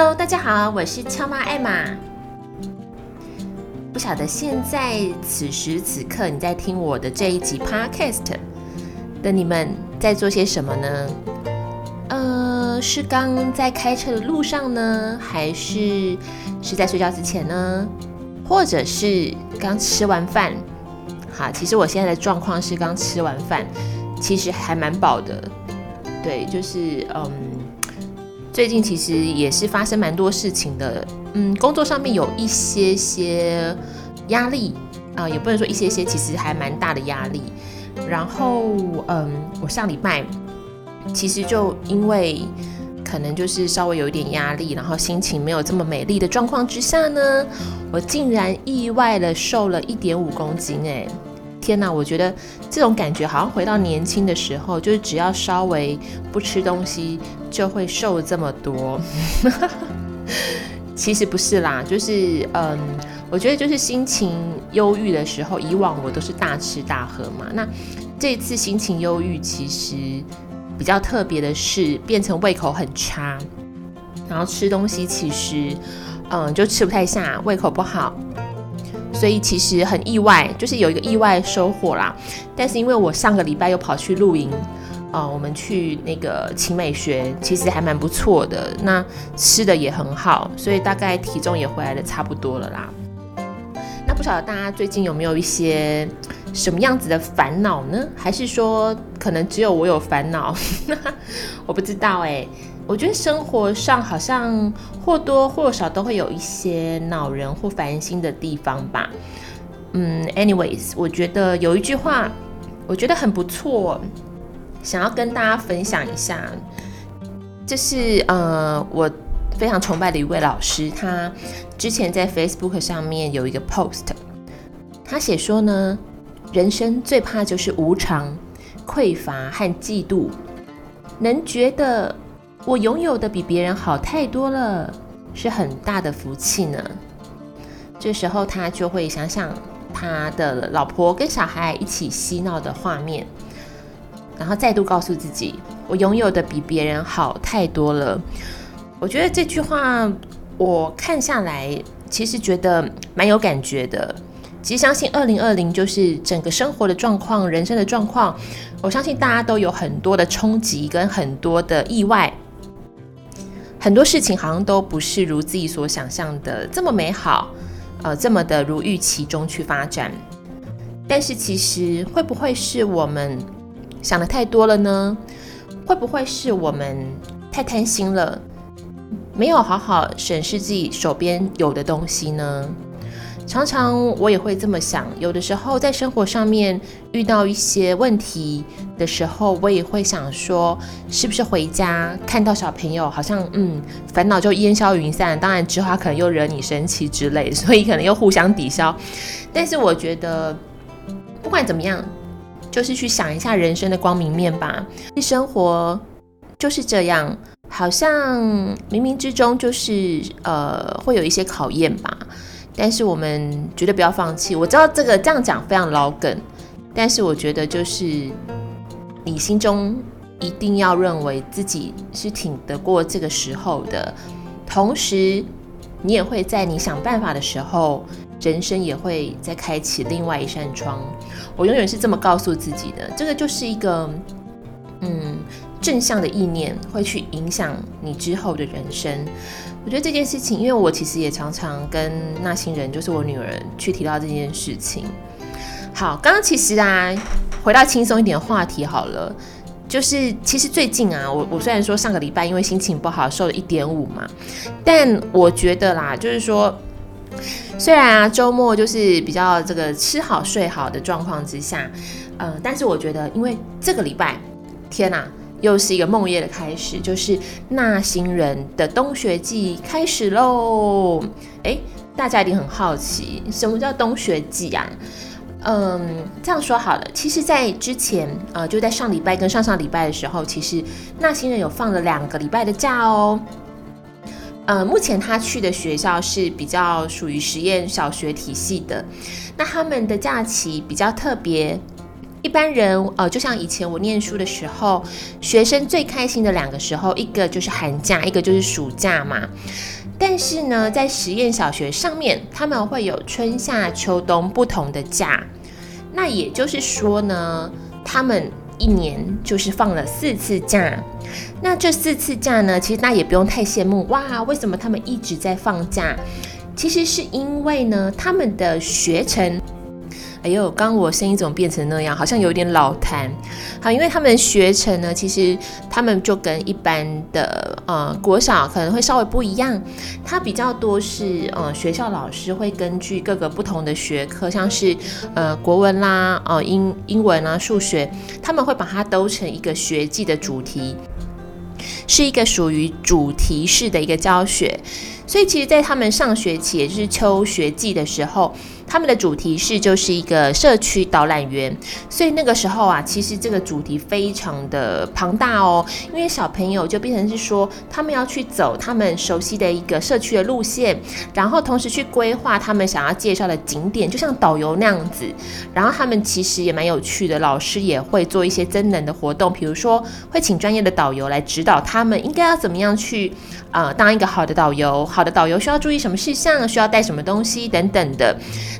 Hello，大家好，我是俏妈艾玛。不晓得现在此时此刻你在听我的这一集 Podcast 的你们在做些什么呢？呃，是刚在开车的路上呢，还是是在睡觉之前呢？或者是刚吃完饭？好，其实我现在的状况是刚吃完饭，其实还蛮饱的。对，就是嗯，最近其实也是发生蛮多事情的。嗯，工作上面有一些些压力啊，也不能说一些些，其实还蛮大的压力。然后嗯，我上礼拜其实就因为可能就是稍微有一点压力，然后心情没有这么美丽的状况之下呢，我竟然意外的瘦了一点五公斤哎。天哪，我觉得这种感觉好像回到年轻的时候，就是只要稍微不吃东西就会瘦这么多。其实不是啦，就是嗯，我觉得就是心情忧郁的时候，以往我都是大吃大喝嘛。那这次心情忧郁，其实比较特别的是变成胃口很差，然后吃东西其实嗯就吃不太下，胃口不好。所以其实很意外，就是有一个意外收获啦。但是因为我上个礼拜又跑去露营，啊、我们去那个勤美学，其实还蛮不错的。那吃的也很好，所以大概体重也回来的差不多了啦。那不晓得大家最近有没有一些什么样子的烦恼呢？还是说可能只有我有烦恼？我不知道哎、我觉得生活上好像或多或少都会有一些恼人或烦心的地方吧。嗯，anyways，我觉得有一句话，我觉得很不错，想要跟大家分享一下。这是呃，我非常崇拜的一位老师，他之前在 Facebook 上面有一个 post，他写说呢，人生最怕就是无常、匮乏和嫉妒，能觉得。我拥有的比别人好太多了，是很大的福气呢。这时候他就会想想他的老婆跟小孩一起嬉闹的画面，然后再度告诉自己：我拥有的比别人好太多了。我觉得这句话我看下来，其实觉得蛮有感觉的。其实相信二零二零就是整个生活的状况、人生的状况，我相信大家都有很多的冲击跟很多的意外。很多事情好像都不是如自己所想象的这么美好，呃，这么的如预期中去发展。但是其实会不会是我们想的太多了呢？会不会是我们太贪心了，没有好好审视自己手边有的东西呢？常常我也会这么想，有的时候在生活上面遇到一些问题的时候，我也会想说，是不是回家看到小朋友好像嗯烦恼就烟消云散，当然之后可能又惹你生气之类，所以可能又互相抵消。但是我觉得不管怎么样，就是去想一下人生的光明面吧。生活就是这样，好像冥冥之中就是呃会有一些考验吧。但是我们绝对不要放弃。我知道这个这样讲非常老梗，但是我觉得就是你心中一定要认为自己是挺得过这个时候的，同时你也会在你想办法的时候，人生也会再开启另外一扇窗。我永远是这么告诉自己的。这个就是一个正向的意念，会去影响你之后的人生。我觉得这件事情，因为我其实也常常跟那星人，就是我女儿去提到这件事情。好，刚刚其实啊，回到轻松一点的话题好了，就是其实最近啊，我我虽然说上个礼拜因为心情不好瘦了一点五嘛，但我觉得啦，就是说，虽然啊周末就是比较这个吃好睡好的状况之下，呃，但是我觉得因为这个礼拜，天哪！又是一个梦夜的开始，就是那星人的冬学季开始喽。诶，大家一定很好奇，什么叫冬学季啊？嗯，这样说好了，其实，在之前，呃，就在上礼拜跟上上礼拜的时候，其实那星人有放了两个礼拜的假哦。呃，目前他去的学校是比较属于实验小学体系的，那他们的假期比较特别。一般人呃，就像以前我念书的时候，学生最开心的两个时候，一个就是寒假，一个就是暑假嘛。但是呢，在实验小学上面，他们会有春夏秋冬不同的假。那也就是说呢，他们一年就是放了四次假。那这四次假呢，其实大家也不用太羡慕哇，为什么他们一直在放假？其实是因为呢，他们的学程。哎呦，刚我声音怎么变成那样？好像有点老痰。好，因为他们学程呢，其实他们就跟一般的呃国小可能会稍微不一样。它比较多是呃学校老师会根据各个不同的学科，像是呃国文啦、呃英英文啊、数学，他们会把它兜成一个学季的主题，是一个属于主题式的一个教学。所以其实，在他们上学期，也就是秋学季的时候。他们的主题是就是一个社区导览员，所以那个时候啊，其实这个主题非常的庞大哦，因为小朋友就变成是说，他们要去走他们熟悉的一个社区的路线，然后同时去规划他们想要介绍的景点，就像导游那样子。然后他们其实也蛮有趣的，老师也会做一些增能的活动，比如说会请专业的导游来指导他们应该要怎么样去呃当一个好的导游，好的导游需要注意什么事项，需要带什么东西等等的。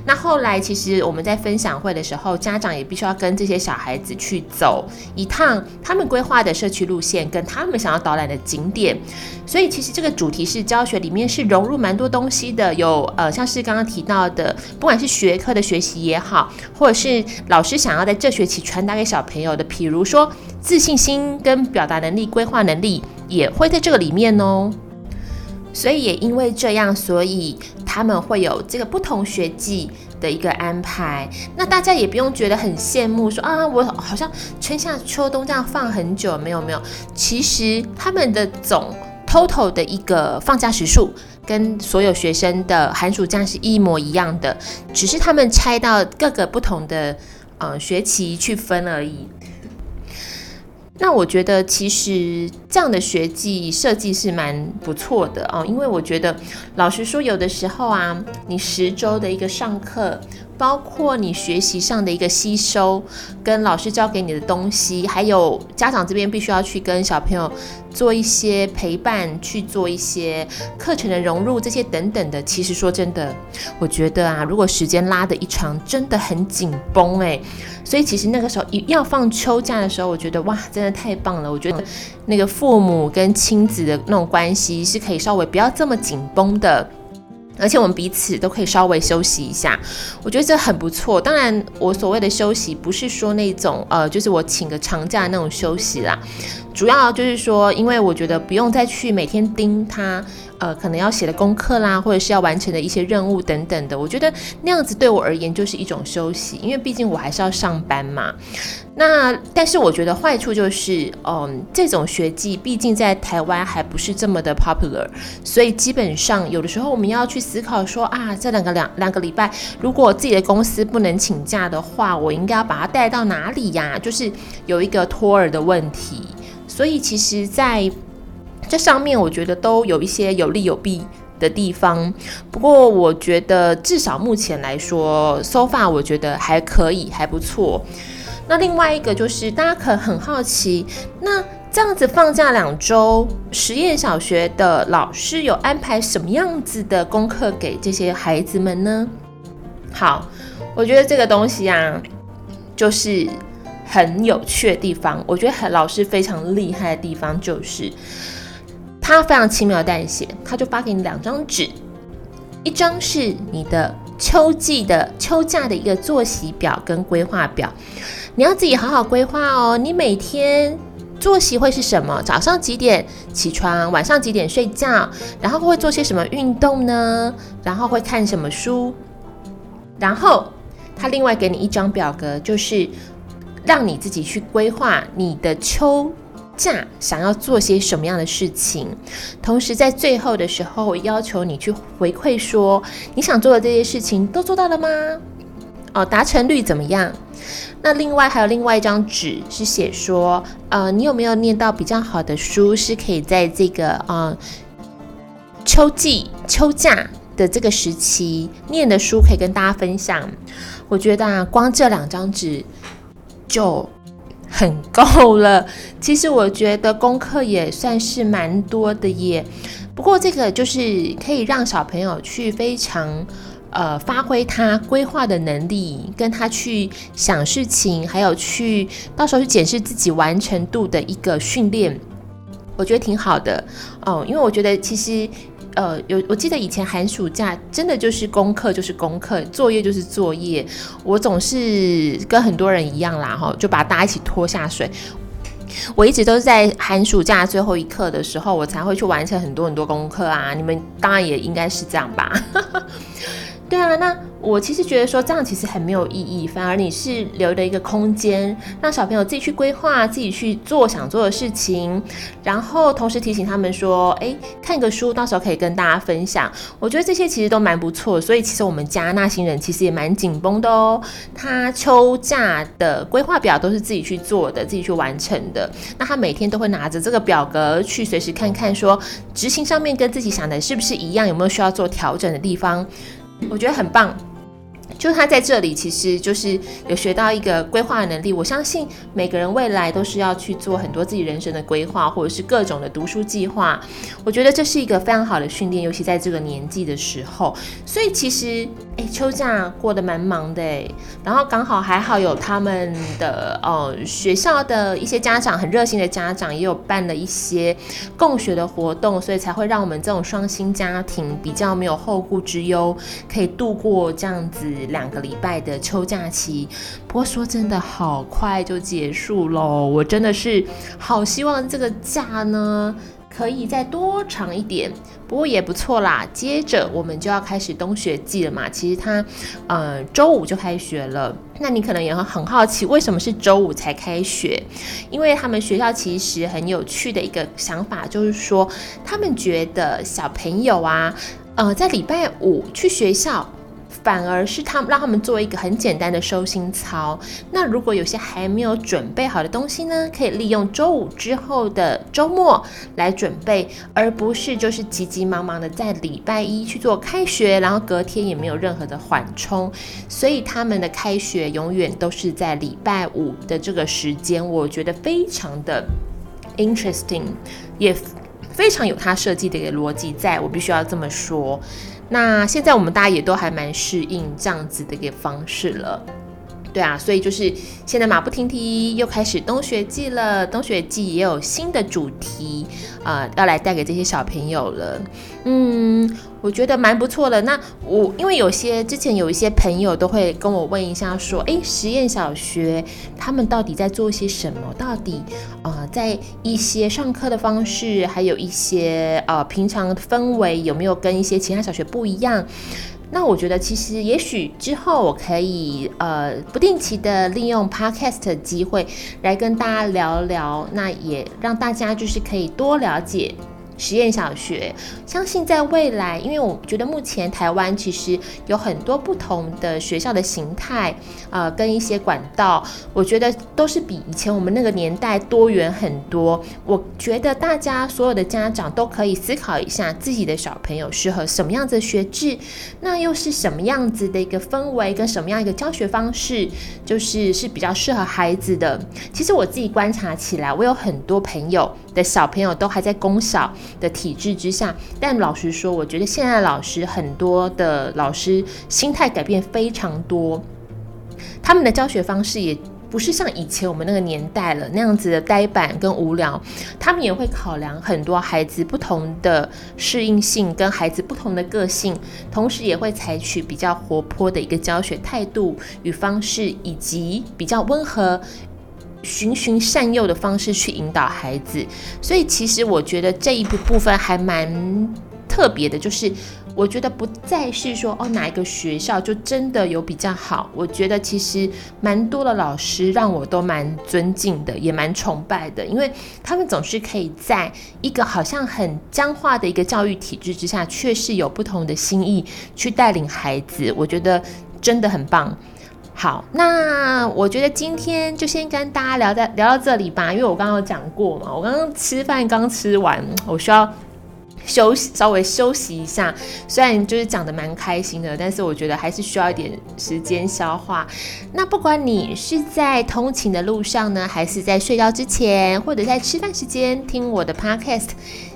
那后来，其实我们在分享会的时候，家长也必须要跟这些小孩子去走一趟他们规划的社区路线，跟他们想要导览的景点。所以，其实这个主题式教学里面是融入蛮多东西的，有呃，像是刚刚提到的，不管是学科的学习也好，或者是老师想要在这学期传达给小朋友的，比如说自信心跟表达能力、规划能力，也会在这个里面哦。所以也因为这样，所以他们会有这个不同学季的一个安排。那大家也不用觉得很羡慕说，啊，我好像春夏秋冬这样放很久，没有没有。其实他们的总 total 的一个放假时数，跟所有学生的寒暑假是一模一样的，只是他们拆到各个不同的呃学期去分而已。那我觉得其实这样的学季设计是蛮不错的哦，因为我觉得老实说，有的时候啊，你十周的一个上课。包括你学习上的一个吸收，跟老师教给你的东西，还有家长这边必须要去跟小朋友做一些陪伴，去做一些课程的融入，这些等等的。其实说真的，我觉得啊，如果时间拉得一长，真的很紧绷诶。所以其实那个时候一要放秋假的时候，我觉得哇，真的太棒了。我觉得那个父母跟亲子的那种关系是可以稍微不要这么紧绷的。而且我们彼此都可以稍微休息一下，我觉得这很不错。当然，我所谓的休息不是说那种呃，就是我请个长假那种休息啦，主要就是说，因为我觉得不用再去每天盯他。呃，可能要写的功课啦，或者是要完成的一些任务等等的，我觉得那样子对我而言就是一种休息，因为毕竟我还是要上班嘛。那但是我觉得坏处就是，嗯，这种学季毕竟在台湾还不是这么的 popular，所以基本上有的时候我们要去思考说啊，这两个两两个礼拜，如果自己的公司不能请假的话，我应该要把它带到哪里呀？就是有一个托儿的问题，所以其实，在这上面我觉得都有一些有利有弊的地方，不过我觉得至少目前来说，so far 我觉得还可以，还不错。那另外一个就是大家可很好奇，那这样子放假两周，实验小学的老师有安排什么样子的功课给这些孩子们呢？好，我觉得这个东西啊，就是很有趣的地方。我觉得老师非常厉害的地方就是。他非常轻描淡写，他就发给你两张纸，一张是你的秋季的秋假的一个作息表跟规划表，你要自己好好规划哦。你每天作息会是什么？早上几点起床？晚上几点睡觉？然后会做些什么运动呢？然后会看什么书？然后他另外给你一张表格，就是让你自己去规划你的秋。假想要做些什么样的事情，同时在最后的时候要求你去回馈说，你想做的这些事情都做到了吗？哦，达成率怎么样？那另外还有另外一张纸是写说，呃，你有没有念到比较好的书，是可以在这个呃秋季秋假的这个时期念的书，可以跟大家分享。我觉得啊，光这两张纸。就很够了。其实我觉得功课也算是蛮多的耶。不过这个就是可以让小朋友去非常呃发挥他规划的能力，跟他去想事情，还有去到时候去检视自己完成度的一个训练，我觉得挺好的哦。因为我觉得其实呃有我记得以前寒暑假真的就是功课就是功课，作业就是作业，我总是跟很多人一样啦哈，就把大家一起拖下水。我一直都是在寒暑假最后一刻的时候，我才会去完成很多很多功课啊。你们当然也应该是这样吧？对啊，那。我其实觉得说这样其实很没有意义，反而你是留了一个空间，让小朋友自己去规划，自己去做想做的事情，然后同时提醒他们说，哎，看个书，到时候可以跟大家分享。我觉得这些其实都蛮不错，所以其实我们家那星人其实也蛮紧绷的哦。他秋假的规划表都是自己去做的，自己去完成的。那他每天都会拿着这个表格去随时看看，说执行上面跟自己想的是不是一样，有没有需要做调整的地方。我觉得很棒。就他在这里，其实就是有学到一个规划的能力。我相信每个人未来都是要去做很多自己人生的规划，或者是各种的读书计划。我觉得这是一个非常好的训练，尤其在这个年纪的时候。所以其实，哎，秋假过得蛮忙的。然后刚好还好有他们的呃学校的一些家长很热心的家长，也有办了一些共学的活动，所以才会让我们这种双薪家庭比较没有后顾之忧，可以度过这样子。两个礼拜的秋假期，不过说真的，好快就结束喽。我真的是好希望这个假呢可以再多长一点，不过也不错啦。接着我们就要开始冬学季了嘛，其实它呃周五就开学了。那你可能也会很好奇，为什么是周五才开学？因为他们学校其实很有趣的一个想法，就是说他们觉得小朋友啊，呃，在礼拜五去学校。反而是他们让他们做一个很简单的收心操。那如果有些还没有准备好的东西呢，可以利用周五之后的周末来准备，而不是就是急急忙忙的在礼拜一去做开学，然后隔天也没有任何的缓冲。所以他们的开学永远都是在礼拜五的这个时间，我觉得非常的 interesting，也非常有它设计的一个逻辑在，我必须要这么说。那现在我们大家也都还蛮适应这样子的一个方式了，对啊，所以就是现在马不停蹄又开始冬雪季了，冬雪季也有新的主题啊、要来带给这些小朋友了，嗯。我觉得蛮不错的。那我因为有些之前有一些朋友都会跟我问一下，说，诶，实验小学他们到底在做些什么？到底呃，在一些上课的方式，还有一些呃平常氛围，有没有跟一些其他小学不一样？那我觉得其实也许之后我可以呃不定期的利用 podcast 的机会来跟大家聊聊，那也让大家就是可以多了解。实验小学，相信在未来，因为我觉得目前台湾其实有很多不同的学校的形态，呃，跟一些管道，我觉得都是比以前我们那个年代多元很多。我觉得大家所有的家长都可以思考一下，自己的小朋友适合什么样子的学制，那又是什么样子的一个氛围，跟什么样一个教学方式，就是是比较适合孩子的。其实我自己观察起来，我有很多朋友的小朋友都还在公小的体制之下，但老实说，我觉得现在老师很多的老师心态改变非常多，他们的教学方式也不是像以前我们那个年代了那样子的呆板跟无聊，他们也会考量很多孩子不同的适应性跟孩子不同的个性，同时也会采取比较活泼的一个教学态度与方式，以及比较温和。循循善诱的方式去引导孩子，所以其实我觉得这一部分还蛮特别的，就是我觉得不再是说哦哪一个学校就真的有比较好，我觉得其实蛮多的老师让我都蛮尊敬的，也蛮崇拜的，因为他们总是可以在一个好像很僵化的一个教育体制之下，却是有不同的心意去带领孩子，我觉得真的很棒。好，那我觉得今天就先跟大家聊在聊到这里吧，因为我刚刚有讲过嘛，我刚刚吃饭刚吃完，我需要休息，稍微休息一下。虽然就是讲得蛮开心的，但是我觉得还是需要一点时间消化。那不管你是在通勤的路上呢，还是在睡觉之前，或者在吃饭时间听我的 podcast，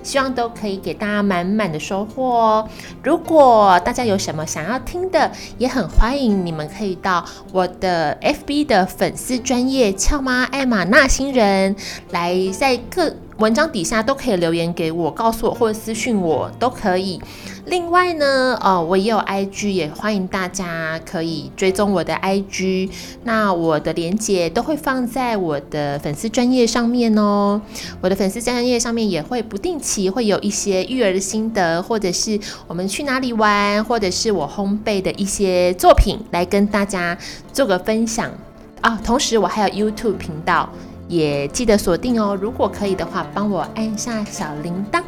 希望都可以给大家满满的收获哦。如果大家有什么想要听的，也很欢迎你们可以到我的 FB 的粉丝专业俏妈艾玛那星人来在各。文章底下都可以留言给我，告诉我或者私讯我都可以。另外呢，呃，我也有 IG，也欢迎大家可以追踪我的 IG。那我的连接都会放在我的粉丝专页上面哦。我的粉丝专页上面也会不定期会有一些育儿的心得，或者是我们去哪里玩，或者是我烘焙的一些作品来跟大家做个分享啊。同时，我还有 YouTube 频道。也记得锁定哦，如果可以的话，帮我按下小铃铛。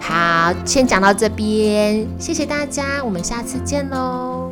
好，先讲到这边，谢谢大家，我们下次见喽。